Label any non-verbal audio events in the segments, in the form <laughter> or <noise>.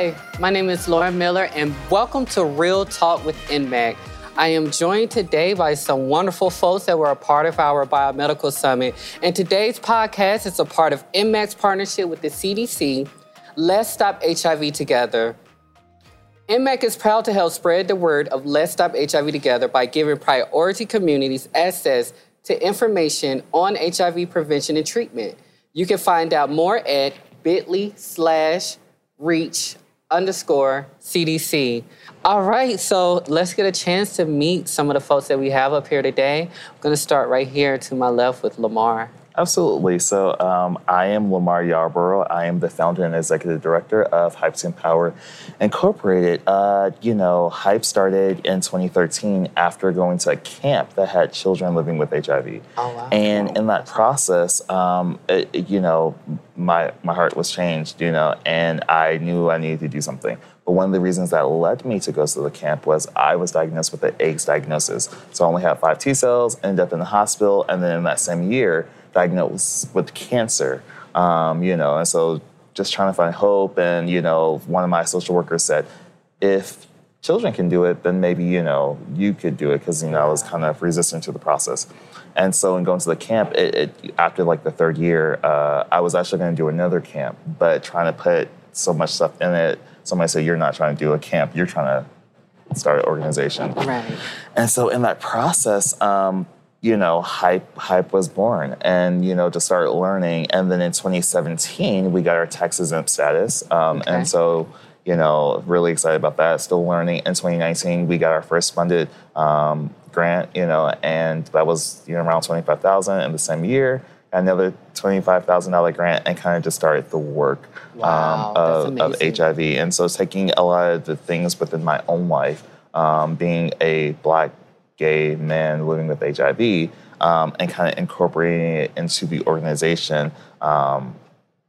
Hi, my name is Laura Miller, and welcome to Real Talk with NMAC. I am joined today by some wonderful folks that were a part of our Biomedical Summit. And today's podcast is a part of NMAC's partnership with the CDC. Let's Stop HIV Together. NMAC is proud to help spread the word of Let's Stop HIV Together by giving priority communities access to information on HIV prevention and treatment. You can find out more at bit.ly slash reach underscore CDC. All right, so let's get a chance to meet some of the folks that we have up here today. I'm gonna start right here to my left with Lamar. Absolutely. So um, I am Lamar Yarborough. I am the founder and executive director of Hype to Empower Incorporated. Uh, you know, Hype started in 2013 after going to a camp that had children living with HIV. Oh, wow. And in that process, um, it, it- you know, my, my heart was changed, you know, and I knew I needed to do something. But one of the reasons that led me to go to the camp was I was diagnosed with the AIDS diagnosis. So I only had five T cells, ended up in the hospital, and then in that same year, diagnosed with cancer. Um, you know, and so just trying to find hope. And you know, one of my social workers said, if children can do it, then maybe you know you could do it because you know I was kind of resistant to the process. And so in going to the camp, it, it after like the third year, uh, I was actually going to do another camp, but trying to put so much stuff in it. Somebody said, "You're not trying to do a camp. You're trying to start an organization." Right. And so in that process, um, you know, hype hype was born, and you know, to start learning. And then in 2017, we got our tax exempt status, um, Okay. and so you know, really excited about that. Still learning. In 2019, we got our first funded um, grant, you know, and that was you know around 25,000 in the same year. Another $25,000 grant, and kind of just started the work Wow, um, of, of. HIV. And so taking a lot of the things within my own life, um, being a black gay men living with HIV, um, and kind of incorporating it into the organization. Um,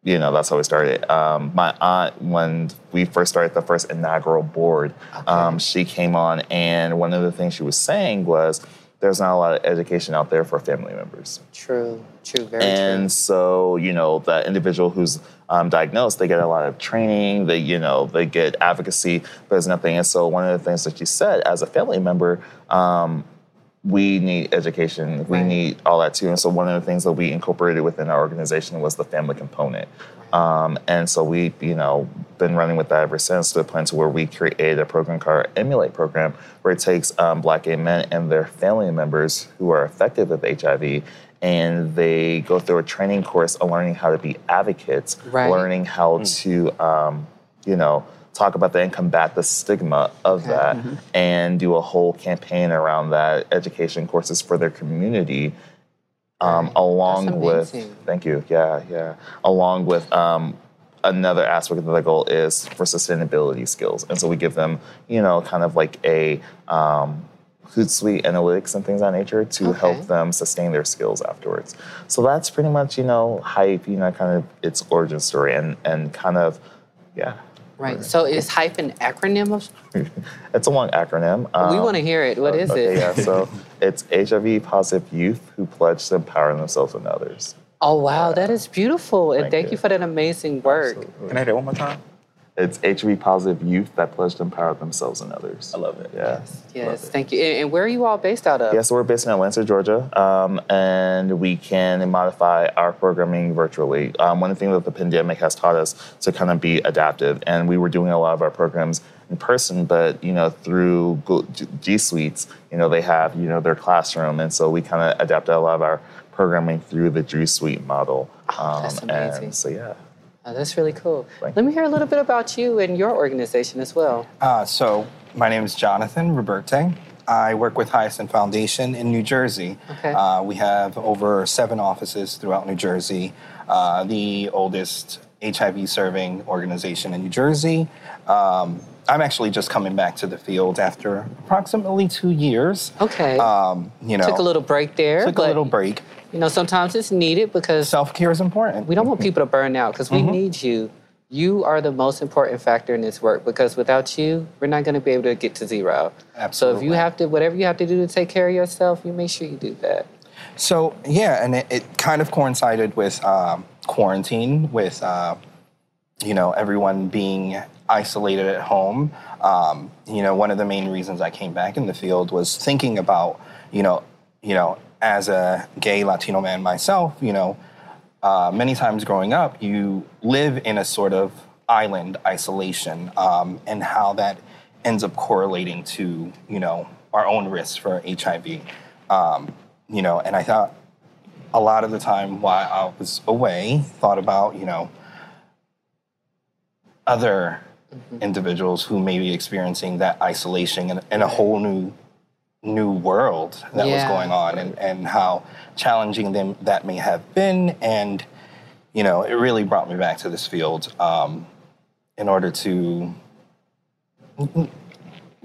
you know, that's how we started. Um, my aunt, when we first started the first inaugural board, um, she came on, and one of the things she was saying was, "There's not a lot of education out there for family members." True, true, very and true. And so you know the individual who's um, diagnosed they get a lot of training they you know they get advocacy but there's nothing. And so one of the things that you said as a family member um, we need education. We Right. need all that too. And so one of the things that we incorporated within our organization was the family component. Um, and so we you know been running with that ever since to the point to where we created a program called emulate program where it takes um, black gay men and their family members who are affected with hiv and they go through a training course on learning how to be advocates, Right. learning how to, um, you know, talk about that and combat the stigma of Okay. that, and do a whole campaign around that, education courses for their community, um, Right. along with, thank you, yeah, yeah, along with. Um, Another aspect of the goal is for sustainability skills, and so we give them, you know, kind of like a um, Hootsuite analytics and things of that nature to Okay. help them sustain their skills afterwards. So that's pretty much, you know, hype, you know, kind of its origin story and and kind of, yeah. Right. So is hype an acronym of? <laughs> It's a long acronym. we Um, want to hear it. What is okay, it? Yeah, so <laughs> it's HIV positive youth who pledge to empower themselves and others. Oh wow, that is beautiful, and Thank thank, you. you. for that amazing work. Can I do that one more time? It's HIV positive youth that pledge to empower themselves and others. I love it. Yeah. Yes, Love it. thank you. And, and where are you all based out of? Yeah, so we're based in Atlanta, Georgia, um, and we can modify our programming virtually. Um, one of the things that the pandemic has taught us to kind of be adaptive, and we were doing a lot of our programs in person, but you know through G G Suites, you know they have you know their classroom, and so we kind of adapted a lot of our programming through the G Suite model. Um, Oh, that's amazing. And so yeah. Oh, that's really cool. Let me hear a little bit about you and your organization as well. Uh, so, my name is Jonathan Roberte. I work with Hyacinth Foundation in New Jersey. Okay. Uh, we have over seven offices throughout New Jersey, uh, the oldest HIV serving organization in New Jersey. Um, I'm actually just coming back to the field after approximately two years. Okay. Um, you know, Took a little break there. took a little break. You know, sometimes it's needed because Self care is important. we don't want people to burn out because Mm-hmm. we need you. You are the most important factor in this work because without you, we're not going to be able to get to zero. Absolutely. So if you have to, whatever you have to do to take care of yourself, you make sure you do that. So yeah, and it, it kind of coincided with um, quarantine, with uh, you know everyone being isolated at home. Um, you know, one of the main reasons I came back in the field was thinking about, you know, you know, as a gay Latino man myself, you know, uh, many times growing up, you live in a sort of island isolation, um, and how that ends up correlating to, you know, our own risks for HIV. Um, you know, and I thought a lot of the time while I was away, thought about, you know, other mm-hmm. individuals who may be experiencing that isolation and, in a whole new new world that yeah. was going on and, and how challenging them that may have been and you know it really brought me back to this field um, in order to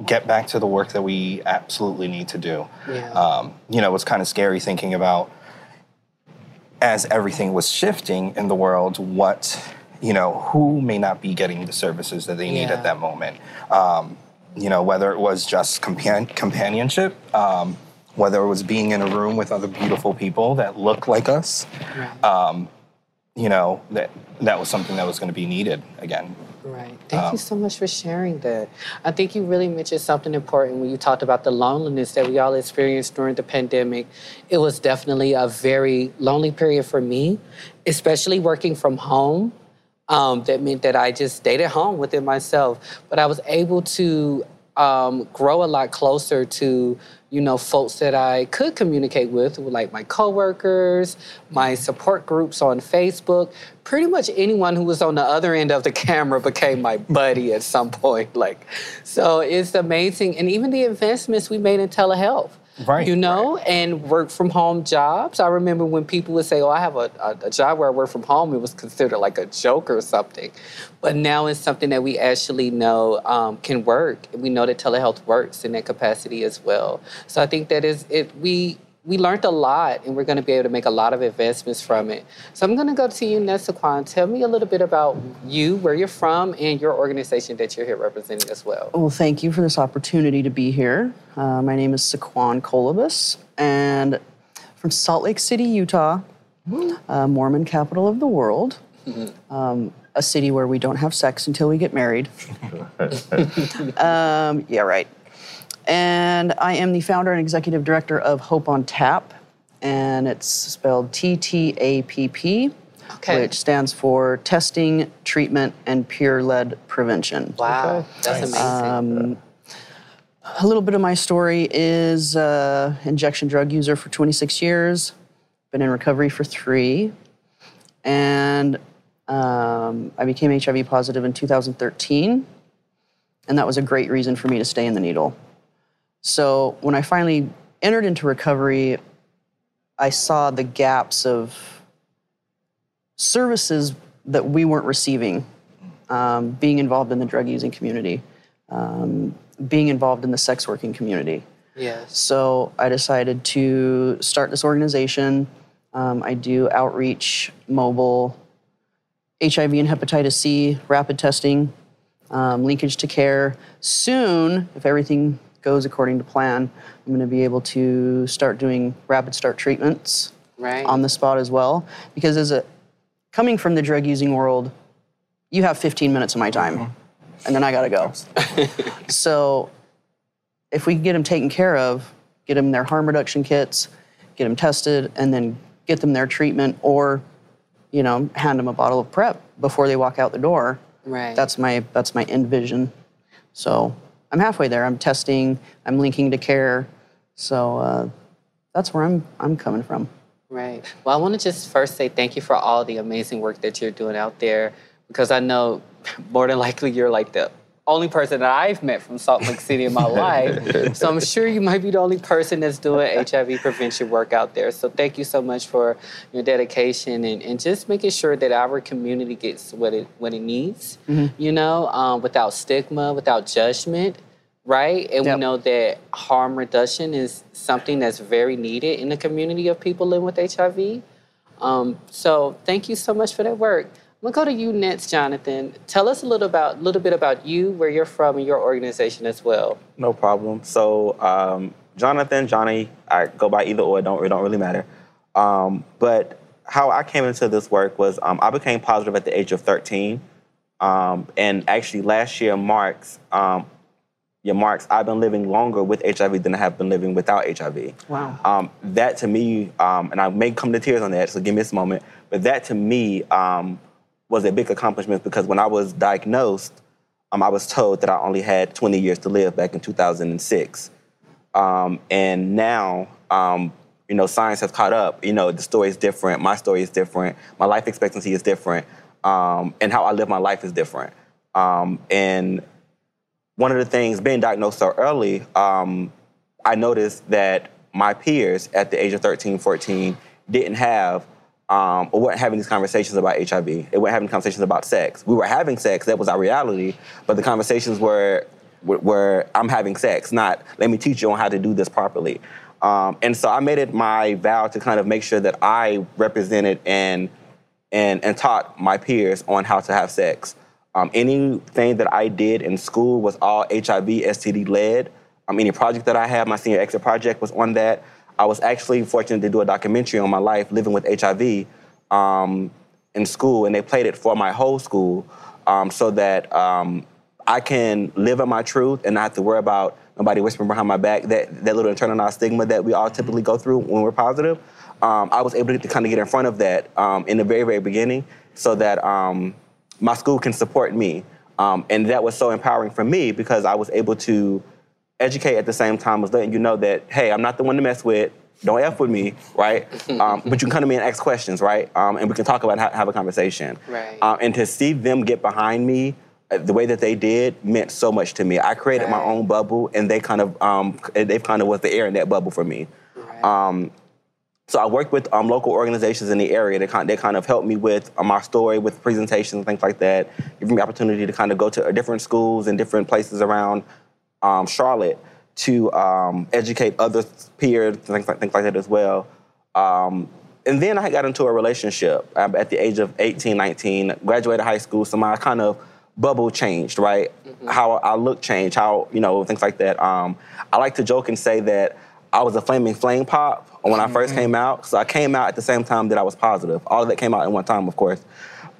get back to the work that we absolutely need to do yeah. um, you know it's kind of scary thinking about as everything was shifting in the world what you know who may not be getting the services that they need yeah. at that moment um, you know, whether it was just compan- companionship, um, whether it was being in a room with other beautiful people that look like us, right. um, you know, that that was something that was going to be needed again. Right. Thank um, you so much for sharing that. I think you really mentioned something important when you talked about the loneliness that we all experienced during the pandemic. It was definitely a very lonely period for me, especially working from home. Um, that meant that I just stayed at home within myself. But I was able to um, grow a lot closer to, you know, folks that I could communicate with, like my coworkers, my support groups on Facebook. Pretty much anyone who was on the other end of the <laughs> camera became my buddy at some point. Like, so it's amazing, and even the investments we made in telehealth right, you know, right. and work from home jobs. I remember when people would say, "Oh, I have a, a, a, job where I work from home," it was considered like a joke or something. But now it's something that we actually know um, can work. We know that telehealth works in that capacity as well. So I think that is it. We we learned a lot and we're going to be able to make a lot of investments from it. So I'm going to go to you, Nesaquan. Tell me a little bit about you, where you're from, and your organization that you're here representing as well. Well, thank you for this opportunity to be here. Uh, my name is Saquon Colobus, and from Salt Lake City, Utah, uh, Mormon capital of the world. Mm-hmm. Um, a city where we don't have sex until we get married. <laughs> um, yeah, right. And I am the founder and executive director of Hope on Tap, and it's spelled T T A P P, okay. which stands for Testing, Treatment, and Peer Led Prevention. Wow, okay. that's nice. amazing. Um, a little bit of my story is uh, injection drug user for 26 years, been in recovery for three, and um, I became HIV positive in 2013, and that was a great reason for me to stay in the needle. So when I finally entered into recovery, I saw the gaps of services that we weren't receiving, um, being involved in the drug using community, um, being involved in the sex working community. Yes. So I decided to start this organization. Um, I do outreach, mobile, HIV and hepatitis C, rapid testing, um, linkage to care. Soon, if everything goes according to plan, I'm going to be able to start doing rapid start treatments right. on the spot as well. Because as a coming from the drug using world, you have 15 minutes of my time, mm-hmm. and then I got to go. <laughs> so if we can get them taken care of, get them their harm reduction kits, get them tested, and then get them their treatment, or you know, hand them a bottle of PrEP before they walk out the door. Right. That's my that's my end vision. So I'm halfway there. I'm testing. I'm linking to care. So uh, that's where I'm I'm coming from. Right. Well, I want to just first say thank you for all the amazing work that you're doing out there, because I know <laughs> more than likely you're like the only person that I've met from Salt Lake City in my <laughs> life. so I'm sure you might be the only person that's doing HIV prevention work out there. So thank you so much for your dedication and, and just making sure that our community gets what it what it needs, mm-hmm. you know, um, without stigma, without judgment. Right? And yep. we know that harm reduction is something that's very needed in the community of people living with HIV. Um, so thank you so much for that work. Gonna go to you next, Jonathan. Tell us a little about, little bit about you, where you're from, and your organization as well. No problem. So, um, Jonathan, Johnny, I go by either or. Don't it don't really matter. Um, but how I came into this work was um, I became positive at the age of 13. Um, and actually, last year marks um, yeah marks I've been living longer with HIV than I have been living without HIV. Wow. Um, that to me, um, and I may come to tears on that, so give me this moment. But that to me um, was a big accomplishment because when I was diagnosed, um, I was told that I only had 20 years to live back in 2006. Um, and now, um, you know, science has caught up. You know, the story is different. My story is different. My life expectancy is different. Um, and how I live my life is different. Um, and one of the things, being diagnosed so early, um, I noticed that my peers at the age of 13, 14 didn't have um, weren't having these conversations about HIV. They weren't having conversations about sex. We were having sex, that was our reality, but the conversations were, were, were I'm having sex, not let me teach you on how to do this properly. Um, and so I made it my vow to kind of make sure that I represented and, and, and taught my peers on how to have sex. Um, anything that I did in school was all HIV, STD led. Um, any project that I had, my senior exit project was on that. I was actually fortunate to do a documentary on my life living with HIV um, in school, and they played it for my whole school um, so that um, I can live in my truth and not have to worry about nobody whispering behind my back that, that little internalized stigma that we all typically go through when we're positive. Um, I was able to, kind of get in front of that um, in the very, very beginning so that um, my school can support me. and that was so empowering for me because I was able to educate at the same time as letting you know that, hey, I'm not the one to mess with. Don't F with me, right? <laughs> um, but you can come to me and ask questions, right? Um, and we can talk about how, have a conversation. Right. Um, and to see them get behind me uh, the way that they did meant so much to me. I created my own bubble, and they kind of um, they've kind of was the air in that bubble for me. Right. Um, so I worked with um, local organizations in the area that kind, they kind of helped me with um, my story, with presentations, things like that, giving me opportunity to kind of go to uh, different schools and different places around um, Charlotte to um, educate other peers, things like, things like that as well. Um, and then I got into a relationship um, at the age of 18, 19, graduated high school, so my kind of bubble changed, right? How I look changed, how, you know, things like that. Um, I like to joke and say that I was a flaming flame pop when I first came out. So I came out at the same time that I was positive. All of that came out in one time, of course.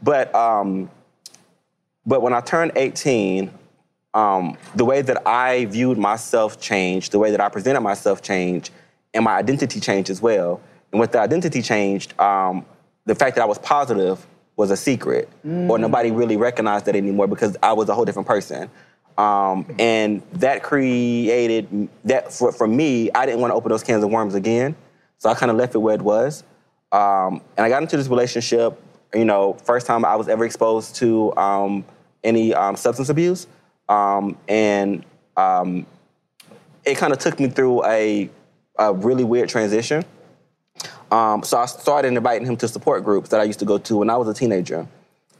But um, but when I turned 18, um, the way that I viewed myself changed, the way that I presented myself changed, and my identity changed as well. And with the identity changed, um, the fact that I was positive was a secret, or nobody really recognized that anymore because I was a whole different person. Um, and that created that for, for me. I didn't want to open those cans of worms again, so I kind of left it where it was. Um, and I got into this relationship. You know, first time I was ever exposed to um, any um, substance abuse, um, and um, it kind of took me through a, a really weird transition. Um, so I started inviting him to support groups that I used to go to when I was a teenager.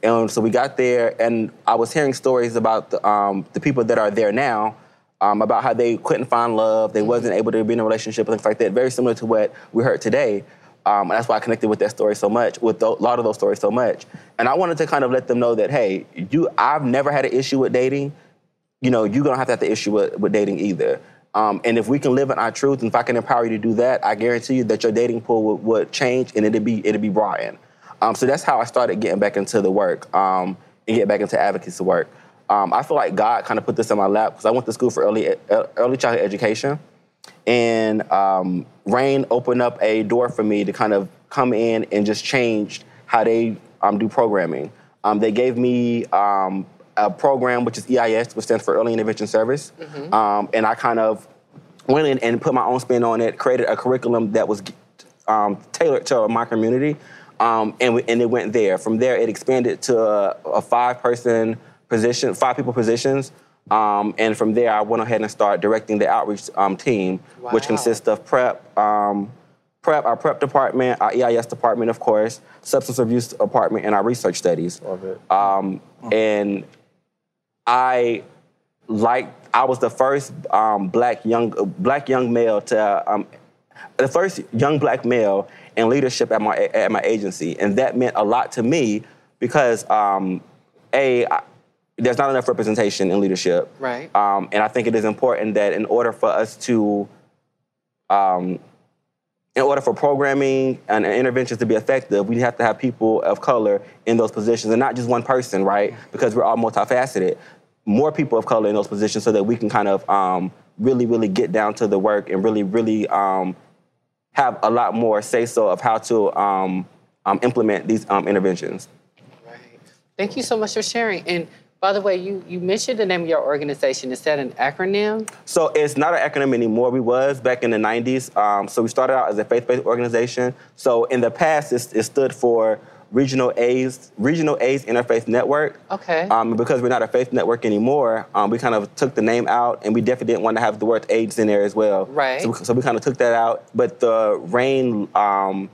And so we got there, and I was hearing stories about the, um, the people that are there now, um, about how they couldn't find love, they wasn't able to be in a relationship, things like that. Very similar to what we heard today. Um, and that's why I connected with that story so much, with a lot of those stories so much. And I wanted to kind of let them know that, hey, you, I've never had an issue with dating you know, you're gonna have to have the issue with, with dating either. Um, and if we can live in our truth, and if I can empower you to do that, I guarantee you that your dating pool would, would change and it'd be it'd be broadened. Um, so that's how I started getting back into the work um, and get back into advocacy work. Um, I feel like God kind of put this in my lap because I went to school for early early childhood education, and um, Rain opened up a door for me to kind of come in and just change how they um, do programming. They gave me a program which is EIS, which stands for Early Intervention Service, um, and I kind of went in and put my own spin on it, created a curriculum that was um, tailored to my community, um, and, we, and it went there. From there, it expanded to a, a five-person position, five people positions, um, and from there, I went ahead and started directing the outreach um, team, which consists of PrEP, um, PrEP, our PrEP department, our EIS department, of course, substance abuse department, and our research studies. Love it. Um, and I like I was the first um, black young black young male to um, the first young black male in leadership at my at my agency, and that meant a lot to me because um, a I, there's not enough representation in leadership, Right. Um, and I think it is important that in order for us to um, in order for programming and interventions to be effective, we have to have people of color in those positions and not just one person, right? Because we're all multifaceted. More people of color in those positions so that we can kind of um, really, really get down to the work and really, really um, have a lot more say so of how to um, um, implement these um, interventions. Right. Thank you so much for sharing. And by the way, you, you mentioned the name of your organization. Is that an acronym? So it's not an acronym anymore. We was back in the 90s. Um, so we started out as a faith-based organization. So in the past, it, it stood for Regional AIDS Regional AIDS Interfaith Network. Okay. Um, because we're not a faith network anymore, um, we kind of took the name out, and we definitely didn't want to have the word AIDS in there as well. Right. So, we- so we kind of took that out. But the RAIN um,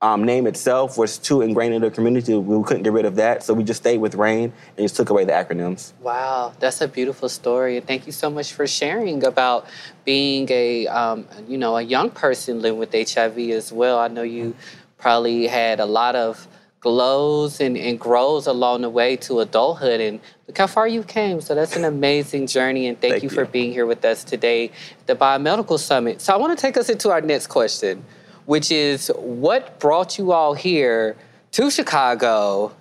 um, name itself was too ingrained in the community. We couldn't get rid of that, so we just stayed with RAIN and just took away the acronyms. Wow, that's a beautiful story, and thank you so much for sharing about being a um, you know a young person living with HIV as well. I know you probably had a lot of glows and, and grows along the way to adulthood, and look how far you came. So that's an amazing journey, and thank, Thank you for you. being here with us today, at the Biomedical Summit. So I want to take us into our next question, which is what brought you all here to Chicago?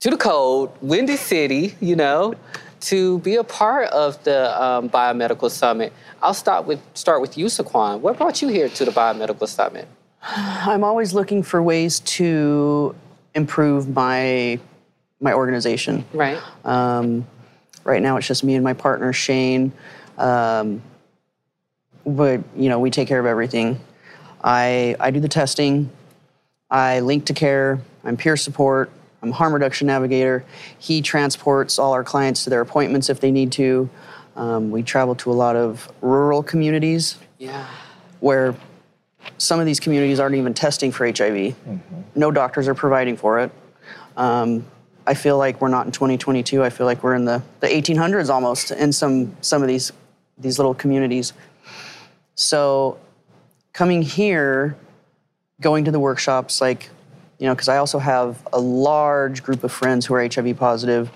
to the cold, windy city, you know, to be a part of the um, biomedical summit. I'll start with start with you, Saquon. What brought you here to the biomedical summit? I'm always looking for ways to improve my my organization. Right. Um, right now, it's just me and my partner Shane. Um, but you know, we take care of everything. I I do the testing. I link to care. I'm peer support. I'm harm reduction navigator. He transports all our clients to their appointments if they need to. Um, we travel to a lot of rural communities Yeah. where some of these communities aren't even testing for HIV. No doctors are providing for it. Um, I feel like we're not in 2022. I feel like we're in the, the 1800s almost in some some of these these little communities. So coming here, going to the workshops, like you know, because I also have a large group of friends who are HIV positive,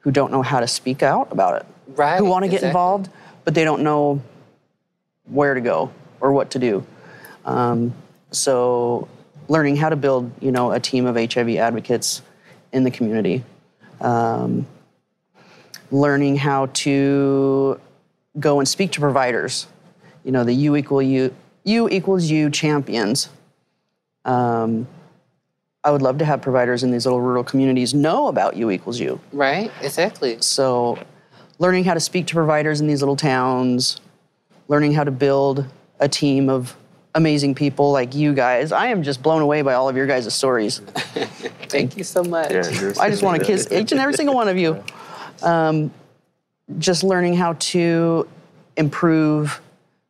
who don't know how to speak out about it, Right, who want to get exactly. involved, but they don't know where to go or what to do. Um, so, learning how to build, you know, a team of HIV advocates in the community, um, learning how to go and speak to providers, you know, the U equal U, U equals U champions. Um, I would love to have providers in these little rural communities know about U equals U. Right. Exactly. So, learning how to speak to providers in these little towns, learning how to build a team of amazing people like you guys. I am just blown away by all of your guys' stories. <laughs> Thank you so much. Yeah, I just want to kiss each and every single one of you. Um, just learning how to improve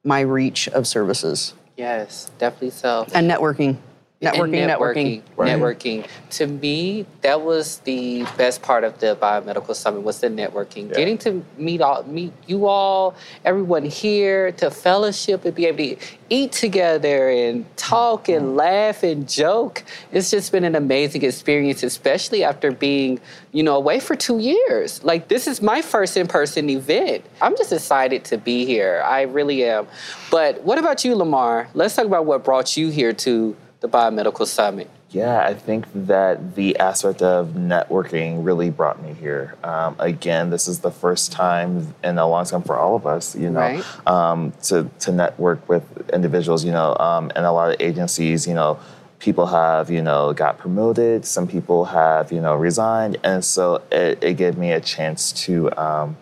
my reach of services Yes, definitely so. and networking. Networking, And networking. networking. To me, that was the best part of the biomedical summit was the networking. Getting to meet all meet you all, everyone here, to fellowship and be able to eat together and talk and mm-hmm. laugh and joke. It's just been an amazing experience, especially after being, you know, away for two years. Like this is my first in-person event. I'm just excited to be here. I really am. But what about you, Lamar? Let's talk about what brought you here to the Biomedical Summit. Yeah, I think that the aspect of networking really brought me here. Um, again, this is the first time in a long time for all of us, you know, Right. um, to, to network with individuals, you know, um, and a lot of agencies, you know, people have, you know, got promoted, some people have, you know, resigned. And so it, it gave me a chance to, um,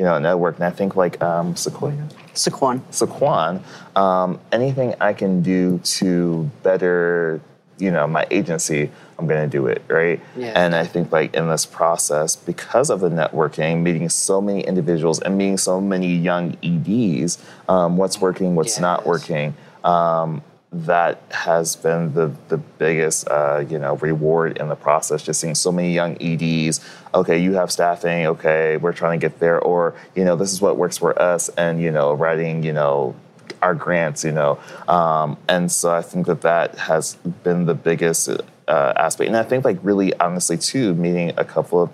you know, network. And I think like um, Sequoia. Saquon. Saquon, um, anything I can do to better, you know, my agency, I'm gonna do it, right? Yeah. And I think like in this process, because of the networking, meeting so many individuals and meeting so many young EDs, um, what's working, what's not working, um, that has been the the biggest uh, you know reward in the process. Just seeing so many young EDs. Okay, you have staffing. Okay, we're trying to get there, or you know this is what works for us, and you know writing you know our grants. You know, um, and so I think that that has been the biggest uh, aspect. And I think like really honestly too, meeting a couple of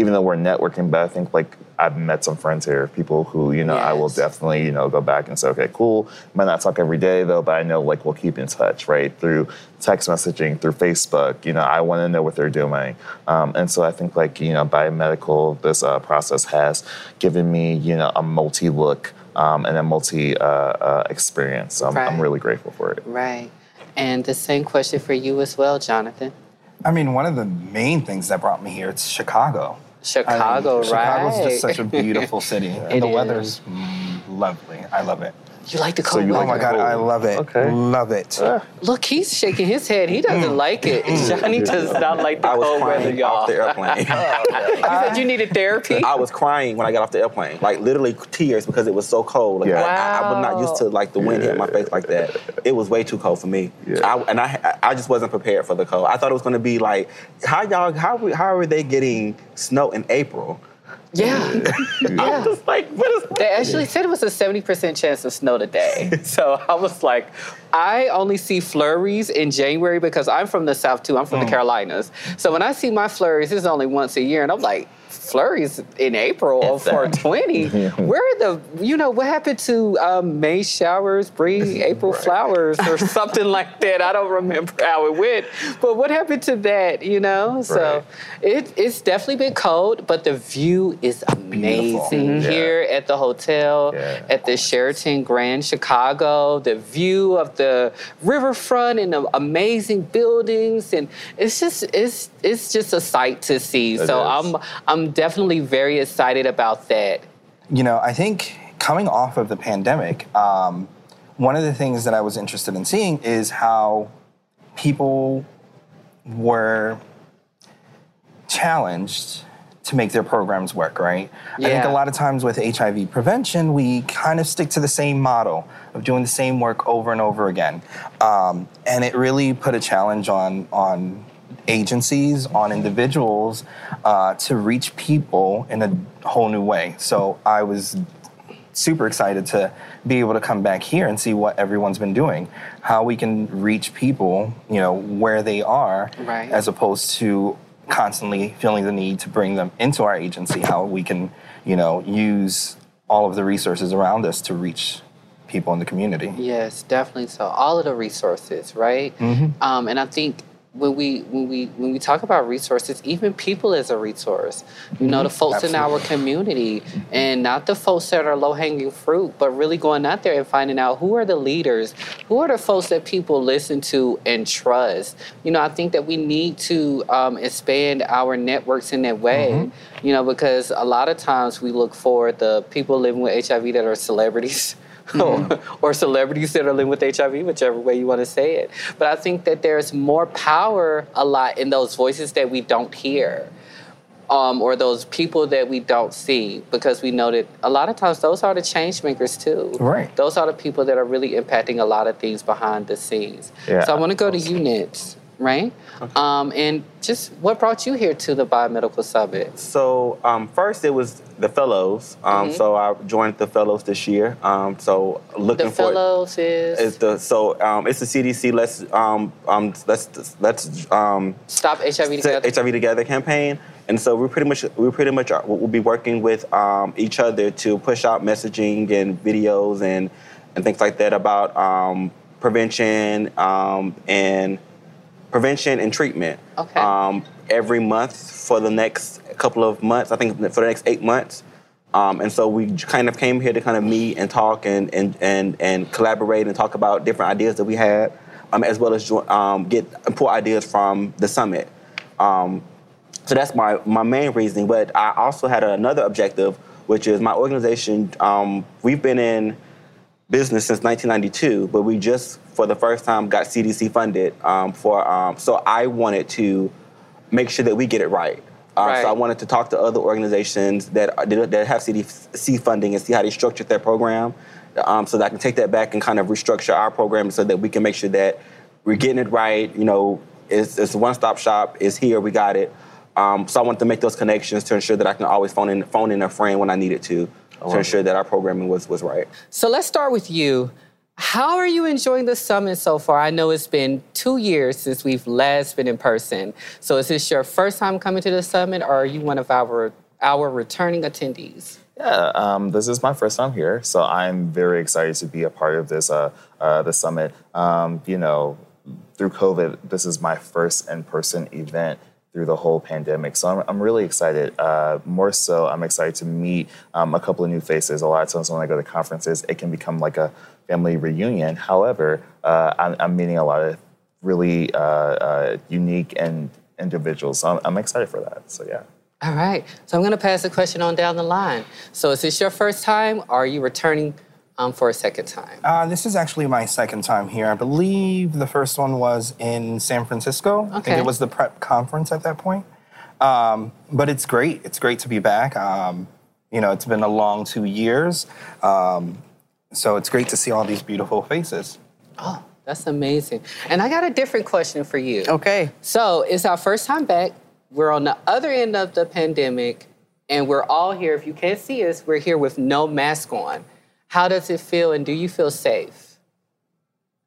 even though we're networking, but I think like I've met some friends here, people who you know I will definitely you know go back and say, okay, cool. Might not talk every day though, but I know like we'll keep in touch, right? Through text messaging, through Facebook. You know, I want to know what they're doing, um, and so I think like you know, biomedical, this uh, process has given me you know a multi look. Um, and a multi uh, uh, experience. So I'm, I'm really grateful for it. Right. And the same question for you as well, Jonathan. I mean, one of the main things that brought me here it's Chicago. I mean, Chicago, Chicago's right? just such a beautiful city. <laughs> It and the is. weather's lovely. I love it. You like the cold you weather? Oh my God, I love it. Okay. Love it. Look, he's shaking his head. He doesn't mm. like it. Mm. Johnny does not like the I was cold weather, crying y'all. off the airplane. <laughs> Oh, you said you needed therapy. I was crying when I got off the airplane, like literally tears because it was so cold. Like, Yeah. I, I, was not used to like the wind hitting my face like that. It was way too cold for me. Yeah. I, and I, I just wasn't prepared for the cold. I thought it was going to be like, how y'all, how, how are they getting snow in April? Yeah. <laughs> I'm just like, what is They actually said it was a 70% chance of snow today. <laughs> So I was like, I only see flurries in January because I'm from the South too. I'm from the Carolinas. So when I see my flurries, it's only once a year. And I'm like, flurries in April of 420? <laughs> Where are the, you know, what happened to um, May showers bring April flowers or something like that? I don't remember how it went. But what happened to that, you know? So it, it's definitely been cold, but the view is amazing Yeah. here at the hotel Yeah. at the Sheraton Grand Chicago. The view of the riverfront and the amazing buildings, and it's just it's it's just a sight to see. It so is. I'm I'm definitely very excited about that. You know, I think coming off of the pandemic, um, one of the things that I was interested in seeing is how people were challenged to make their programs work, right? I think a lot of times with HIV prevention, we kind of stick to the same model of doing the same work over and over again. Um, and it really put a challenge on, on agencies, on individuals uh, to reach people in a whole new way. So I was super excited to be able to come back here and see what everyone's been doing, how we can reach people, you know, where they are, Right. as opposed to constantly feeling the need to bring them into our agency, how we can, you know, use all of the resources around us to reach people in the community. Yes, definitely so. All of the resources, right? Um, and I think when we when we when we talk about resources, even people is a resource. You know, the folks in our community, and not the folks that are low hanging fruit, but really going out there and finding out who are the leaders, who are the folks that people listen to and trust. You know, I think that we need to um, expand our networks in that way. You know, because a lot of times we look for the people living with HIV that are celebrities. <laughs> <laughs> or celebrities that are living with HIV, whichever way you want to say it. But I think that there's more power a lot in those voices that we don't hear. Um, or those people that we don't see because we know that a lot of times those are the change makers too. Right. Those are the people that are really impacting a lot of things behind the scenes. Yeah, so I want to go to you next, right? Um, and just what brought you here to the Biomedical Summit? So um, first it was the fellows. Um, So I joined the fellows this year. Um, so looking The for fellows is is the so um, it's the CDC. Let's um, um, let's let's um, Stop HIV Together. HIV Together campaign. And so we're pretty much we pretty much are, we'll be working with um, each other to push out messaging and videos and and things like that about um, prevention um, and prevention and treatment. Okay. Um, every month for the next couple of months, I think for the next eight months. Um, and so we kind of came here to kind of meet and talk and and and, and collaborate and talk about different ideas that we had, um, as well as um, get pull ideas from the summit. Um, so that's my, my main reasoning. But I also had another objective, which is my organization. Um, we've been in business since 1992, but we just for the first time got CDC funded um, for. Um, so I wanted to make sure that we get it right. Uh, Right. So I wanted to talk to other organizations that are, that have CDC funding and see how they structured their program, um, so that I can take that back and kind of restructure our program so that we can make sure that we're getting it right. You know, it's, it's a one-stop shop. It's here. We got it. Um, so I wanted to make those connections to ensure that I can always phone in phone in a friend when I needed to, to ensure that our programming was was right. So let's start with you. How are you enjoying the summit so far? I know it's been two years since we've last been in person. So is this your first time coming to the summit, or are you one of our our returning attendees? Yeah, um, this is my first time here, so I'm very excited to be a part of this uh, uh, the summit. Um, you know, through COVID, this is my first in-person event through the whole pandemic. So I'm, I'm really excited. Uh, more so, I'm excited to meet um, a couple of new faces. A lot of times when I go to conferences, it can become like a family reunion. However, uh, I'm, I'm, meeting a lot of really uh, uh unique and individuals. So I'm, I'm excited for that. So yeah. All right. So I'm going to pass the question on down the line. So is this your first time, are you returning um, for a second time? Uh, this is actually my second time here. I believe the first one was in San Francisco. Okay. I think it was the PrEP conference at that point. Um, but it's great. It's great to be back. Um, you know, it's been a long two years. Um, so it's great to see all these beautiful faces. Oh, that's amazing. And I got a different question for you. Okay. So it's our first time back. We're on the other end of the pandemic, and we're all here. If you can't see us, we're here with no mask on. How does it feel, and do you feel safe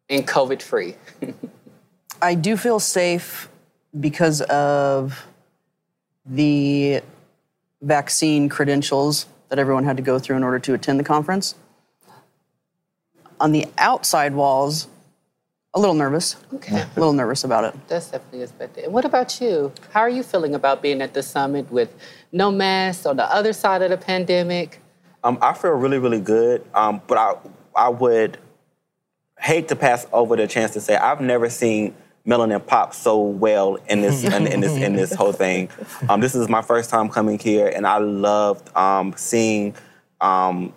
and COVID free? <laughs> I do feel safe because of the vaccine credentials that everyone had to go through in order to attend the conference. On the outside walls, a little nervous. Okay. A little nervous about it. That's definitely expected. And what about you? How are you feeling about being at the summit with no masks on the other side of the pandemic? Um, I feel really, really good. Um, but I, I would hate to pass over the chance to say I've never seen melanin pop so well in this in, in, this in this whole thing. Um, this is my first time coming here, and I loved um, seeing um,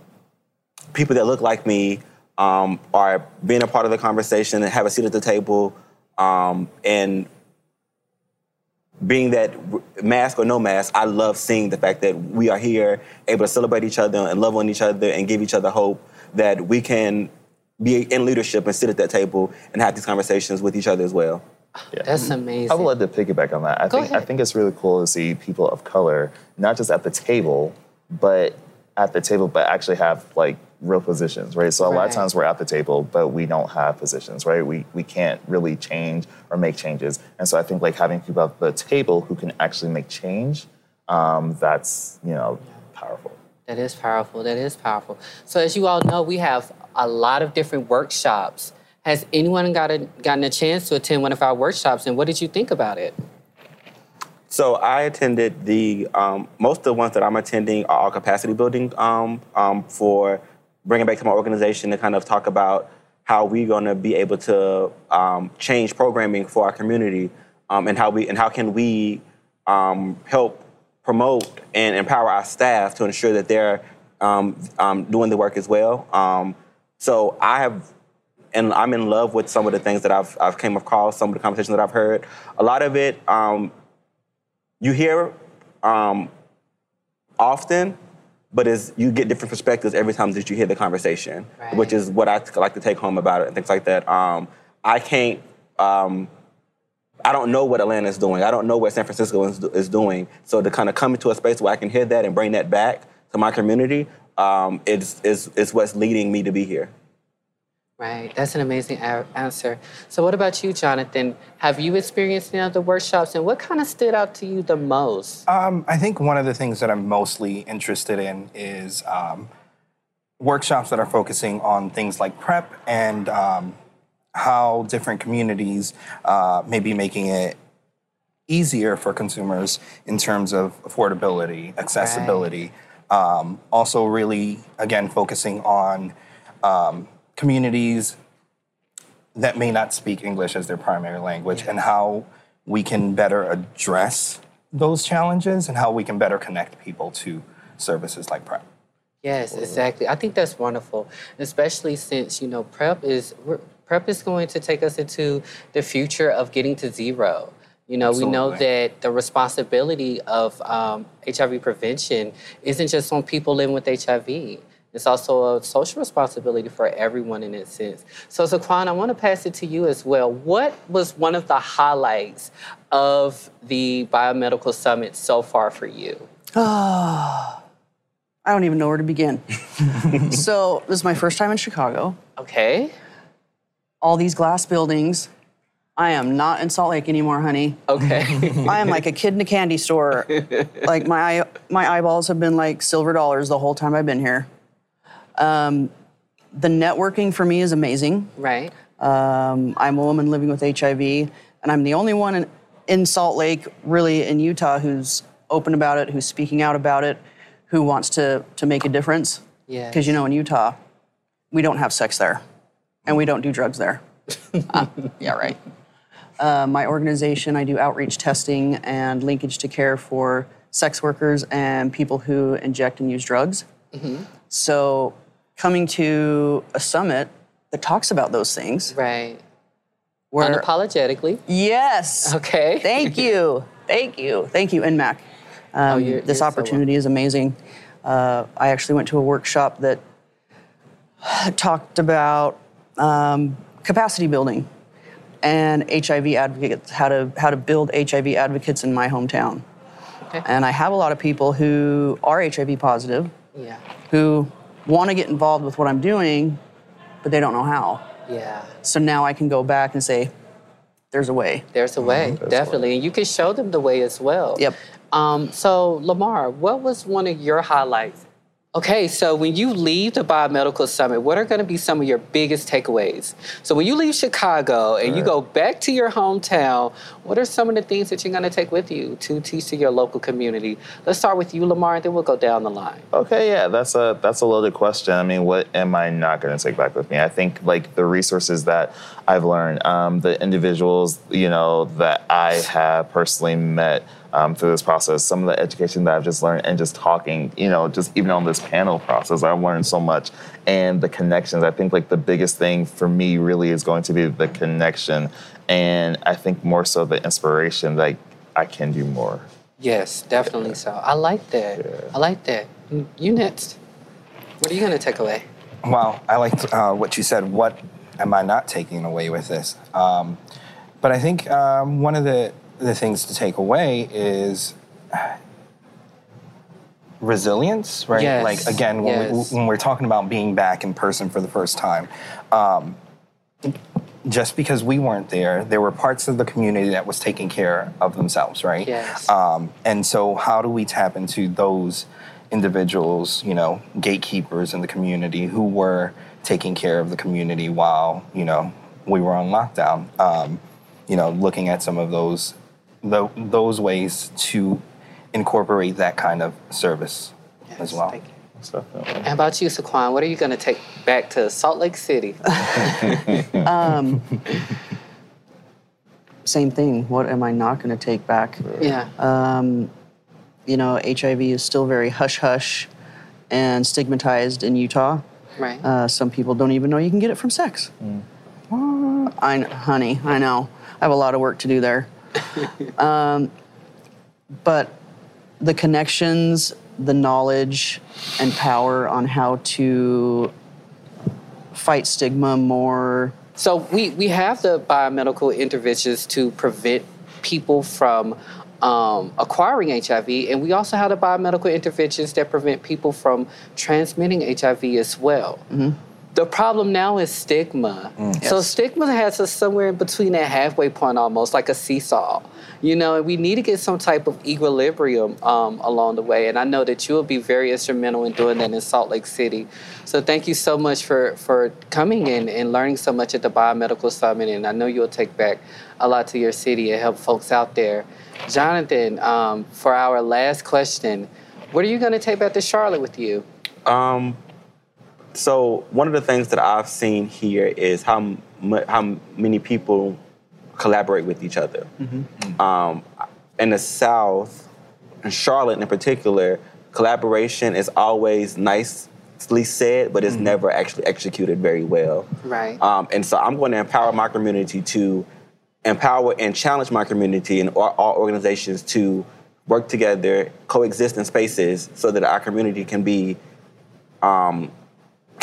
people that look like me um, are being a part of the conversation and have a seat at the table, and being that mask or no mask, I love seeing the fact that we are here, able to celebrate each other and love on each other and give each other hope that we can be in leadership and sit at that table and have these conversations with each other as well. Yeah. That's amazing. I would love to piggyback on that. I Go think ahead. I think it's really cool to see people of color not just at the table, but at the table, but actually have like real positions, right? So a right. lot of times we're at the table, but we don't have positions, right? We we can't really change or make changes, and so I think like having people at the table who can actually make change, um, that's you know powerful. That is powerful. That is powerful. So as you all know, we have a lot of different workshops. Has anyone got a, gotten a chance to attend one of our workshops, and what did you think about it? So I attended the um, most of the ones that I'm attending are all capacity building um, um, for bringing back to my organization to kind of talk about how we're going to be able to um, change programming for our community um, and how we and how can we um, help promote and empower our staff to ensure that they're um, um, doing the work as well. Um, so I have, and I'm in love with some of the things that I've I've came across, some of the conversations that I've heard. A lot of it you hear often but is you get different perspectives every time that you hear the conversation, right. which is what I like to take home about it and things like that. Um, I can't. Um, I don't know what Atlanta is doing. I don't know what San Francisco is, is, doing. So to kind of come into a space where I can hear that and bring that back to my community um, is, is, is what's leading me to be here. Right, that's an amazing a- answer. So, what about you, Jonathan? Have you experienced any other workshops, and what kind of stood out to you the most? Um, I think one of the things that I'm mostly interested in is um, workshops that are focusing on things like PrEP and um, how different communities uh, may be making it easier for consumers in terms of affordability, accessibility. Right. Um, also, really, again, focusing on um, communities that may not speak English as their primary language and how we can better address those challenges and how we can better connect people to services like PrEP. Yes, exactly. I think that's wonderful, especially since you know PrEP is PrEP is going to take us into the future of getting to zero. You know, Absolutely. we know that the responsibility of um, HIV prevention isn't just on people living with HIV. It's also a social responsibility for everyone in that sense. So, Zaquan, I want to pass it to you as well. What was one of the highlights of the Biomedical Summit so far for you? Oh, I don't even know where to begin. <laughs> so, this is my first time in Chicago. Okay. All these glass buildings, I am not in Salt Lake anymore, honey. Okay. <laughs> I am like a kid in a candy store. <laughs> like my my eyeballs have been like silver dollars the whole time I've been here. Um, the networking for me is amazing. right. Um, I'm a woman living with HIV, and I'm the only one in, in Salt Lake, really in Utah, who's open about it, who's speaking out about it, who wants to to make a difference. Yes. Because you know, in Utah, we don't have sex there, and we don't do drugs there. Uh, <laughs> yeah, right. Uh, my organization, I do outreach testing and linkage to care for sex workers and people who inject and use drugs. So, coming to a summit that talks about those things, Right. where Unapologetically. yes, Okay. thank you, thank you, thank you, NMAC. Um, you're- this you're so opportunity is amazing. Uh, I actually went to a workshop that <sighs> talked about um, capacity building and HIV advocates, how to how to build HIV advocates in my hometown. Okay. And I have a lot of people who are HIV positive Yeah. who want to get involved with what I'm doing, but they don't know how. Yeah. So now I can go back and say, "There's a way." There's a way, There's a definitely. And you can show them the way as well. Yep. Um, so, Lamar, what was one of your highlights? Okay, so when you leave the Biomedical Summit, what are going to be some of your biggest takeaways? So, when you leave Chicago and you go back to your hometown, what are some of the things that you're going to take with you to teach to your local community? Let's start with you, Lamar, and then we'll go down the line. Okay, yeah, that's a that's a loaded question. I mean, what am I not going to take back with me? I think like the resources that I've learned, um, the individuals you know that I have personally met um, through this process, some of the education that I've just learned, and just talking, you know, just even on this panel process, I've learned so much, and the connections. I think like the biggest thing for me really is going to be the connection, and I think more so the inspiration. Like I can do more. Yes, definitely so. I like that. Yeah. I like that. You next. What are you going to take away? Well, I liked uh, what you said. What am I not taking away with this? Um, but I think um, one of the, the things to take away is resilience, right? Yes, Like, again, when, yes. we, when we're talking about being back in person for the first time, um, just because we weren't there, there were parts of the community that was taking care of themselves, right? Yes. Um, and so, how do we tap into those individuals, you know, gatekeepers in the community who were taking care of the community while, you know, we were on lockdown? Um, you know, looking at some of those tho- those ways to incorporate that kind of service as well. Thank you. Definitely. How about you, Saquon? What are you going to take back to Salt Lake City? <laughs> Same thing. What am I not going to take back? yeah. Um, you know, HIV is still very hush hush and stigmatized in Utah. right. Uh, some people don't even know you can get it from sex. Uh, I, honey, I know. I have a lot of work to do there. <laughs> um, but the connections, the knowledge, and power on how to fight stigma more. So we, we have the biomedical interventions to prevent people from um, acquiring HIV, and we also have the biomedical interventions that prevent people from transmitting HIV as well. The problem now is stigma. So Yes. stigma has us somewhere in between that halfway point, almost like a seesaw. You know, and we need to get some type of equilibrium um, along the way. And I know that you will be very instrumental in doing that in Salt Lake City. So thank you so much for for coming in and learning so much at the Biomedical Summit. And I know you'll take back a lot to your city and help folks out there. Jonathan, um, for our last question, what are you going to take back to Charlotte with you? Um, so one of the things that I've seen here is how mu- how many people collaborate with each other. Um, in the South, in Charlotte in particular, collaboration is always nicely said, but it's never actually executed very well. Right. Um, and so I'm going to empower my community to empower and challenge my community and all, all organizations to work together, coexist in spaces so that our community can be um,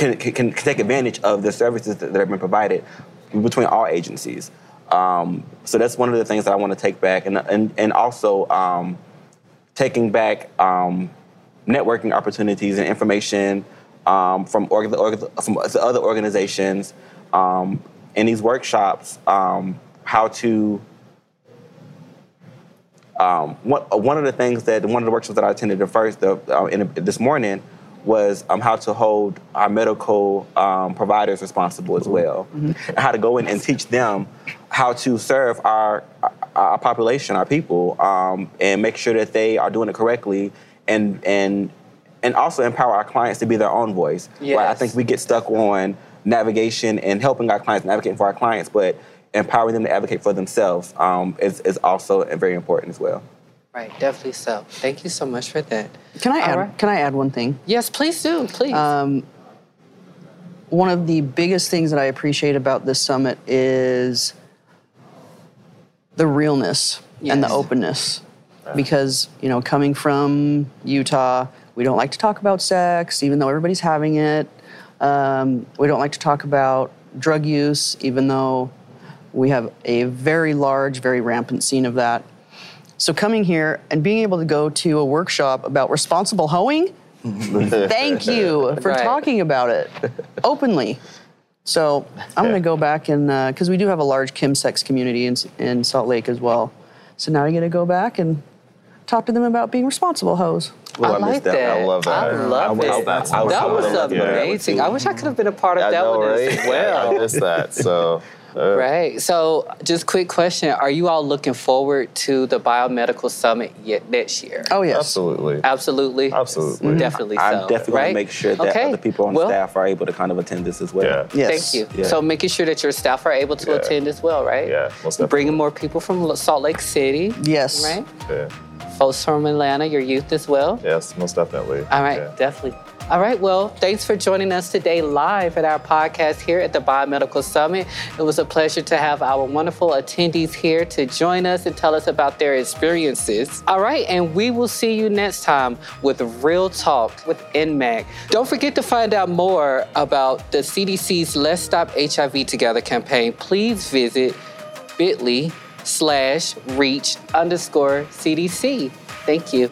can, can, can take advantage of the services that, that have been provided between all agencies. Um, so that's one of the things that I want to take back, and and and also um, taking back um, networking opportunities and information um, from from other organizations um, in these workshops. Um, how to one, one of the things that one of the workshops that I attended the first the, uh, in, this morning was um, how to hold our medical um, providers responsible as well, and how to go in and teach them how to serve our our population, our people, um, and make sure that they are doing it correctly, and and and also empower our clients to be their own voice. Right? I think we get stuck on navigation and helping our clients, advocating for our clients, but empowering them to advocate for themselves um, is, is also very important as well. Right, definitely so. Thank you so much for that. Can I All add? right. Can I add one thing? Yes, please do. Please. Um, one of the biggest things that I appreciate about this summit is the realness and the Yes. openness. Because, you know, coming from Utah, we don't like to talk about sex, even though everybody's having it. Um, we don't like to talk about drug use, even though we have a very large, very rampant scene of that. So coming here and being able to go to a workshop about responsible hoeing, <laughs> thank you for Right. talking about it openly. So I'm going to go back and uh, because we do have a large chemsex community in, in Salt Lake as well. So now I'm going to go back and talk to them about being responsible hoes. Well, I I like that. that. I love that. I love I it. that. That was love that. amazing. I wish I could have been a part of I that know, one right? as well. I missed that. So, uh, Right. So, just quick question: Are you all looking forward to the biomedical summit yet next year? Oh yes, absolutely. Absolutely. Absolutely. Definitely I'm so. definitely right? going to make sure that Okay. other people on Well, staff are able to kind of attend this as well. Yeah. yes. Thank you. Yeah. So making sure that your staff are able to Yeah. attend as well, right? Yeah, most definitely. Bringing more people from Salt Lake City. Yes. Right. Yeah. Folks from Atlanta, your youth as well. Yes, most definitely. All right, Yeah. definitely. All right, well, thanks for joining us today live at our podcast here at the Biomedical Summit. It was a pleasure to have our wonderful attendees here to join us and tell us about their experiences. All right, and we will see you next time with Real Talk with NMAC. Don't forget to find out more about the CDC's Let's Stop HIV Together campaign. Please visit bit.ly slash reach underscore CDC. Thank you.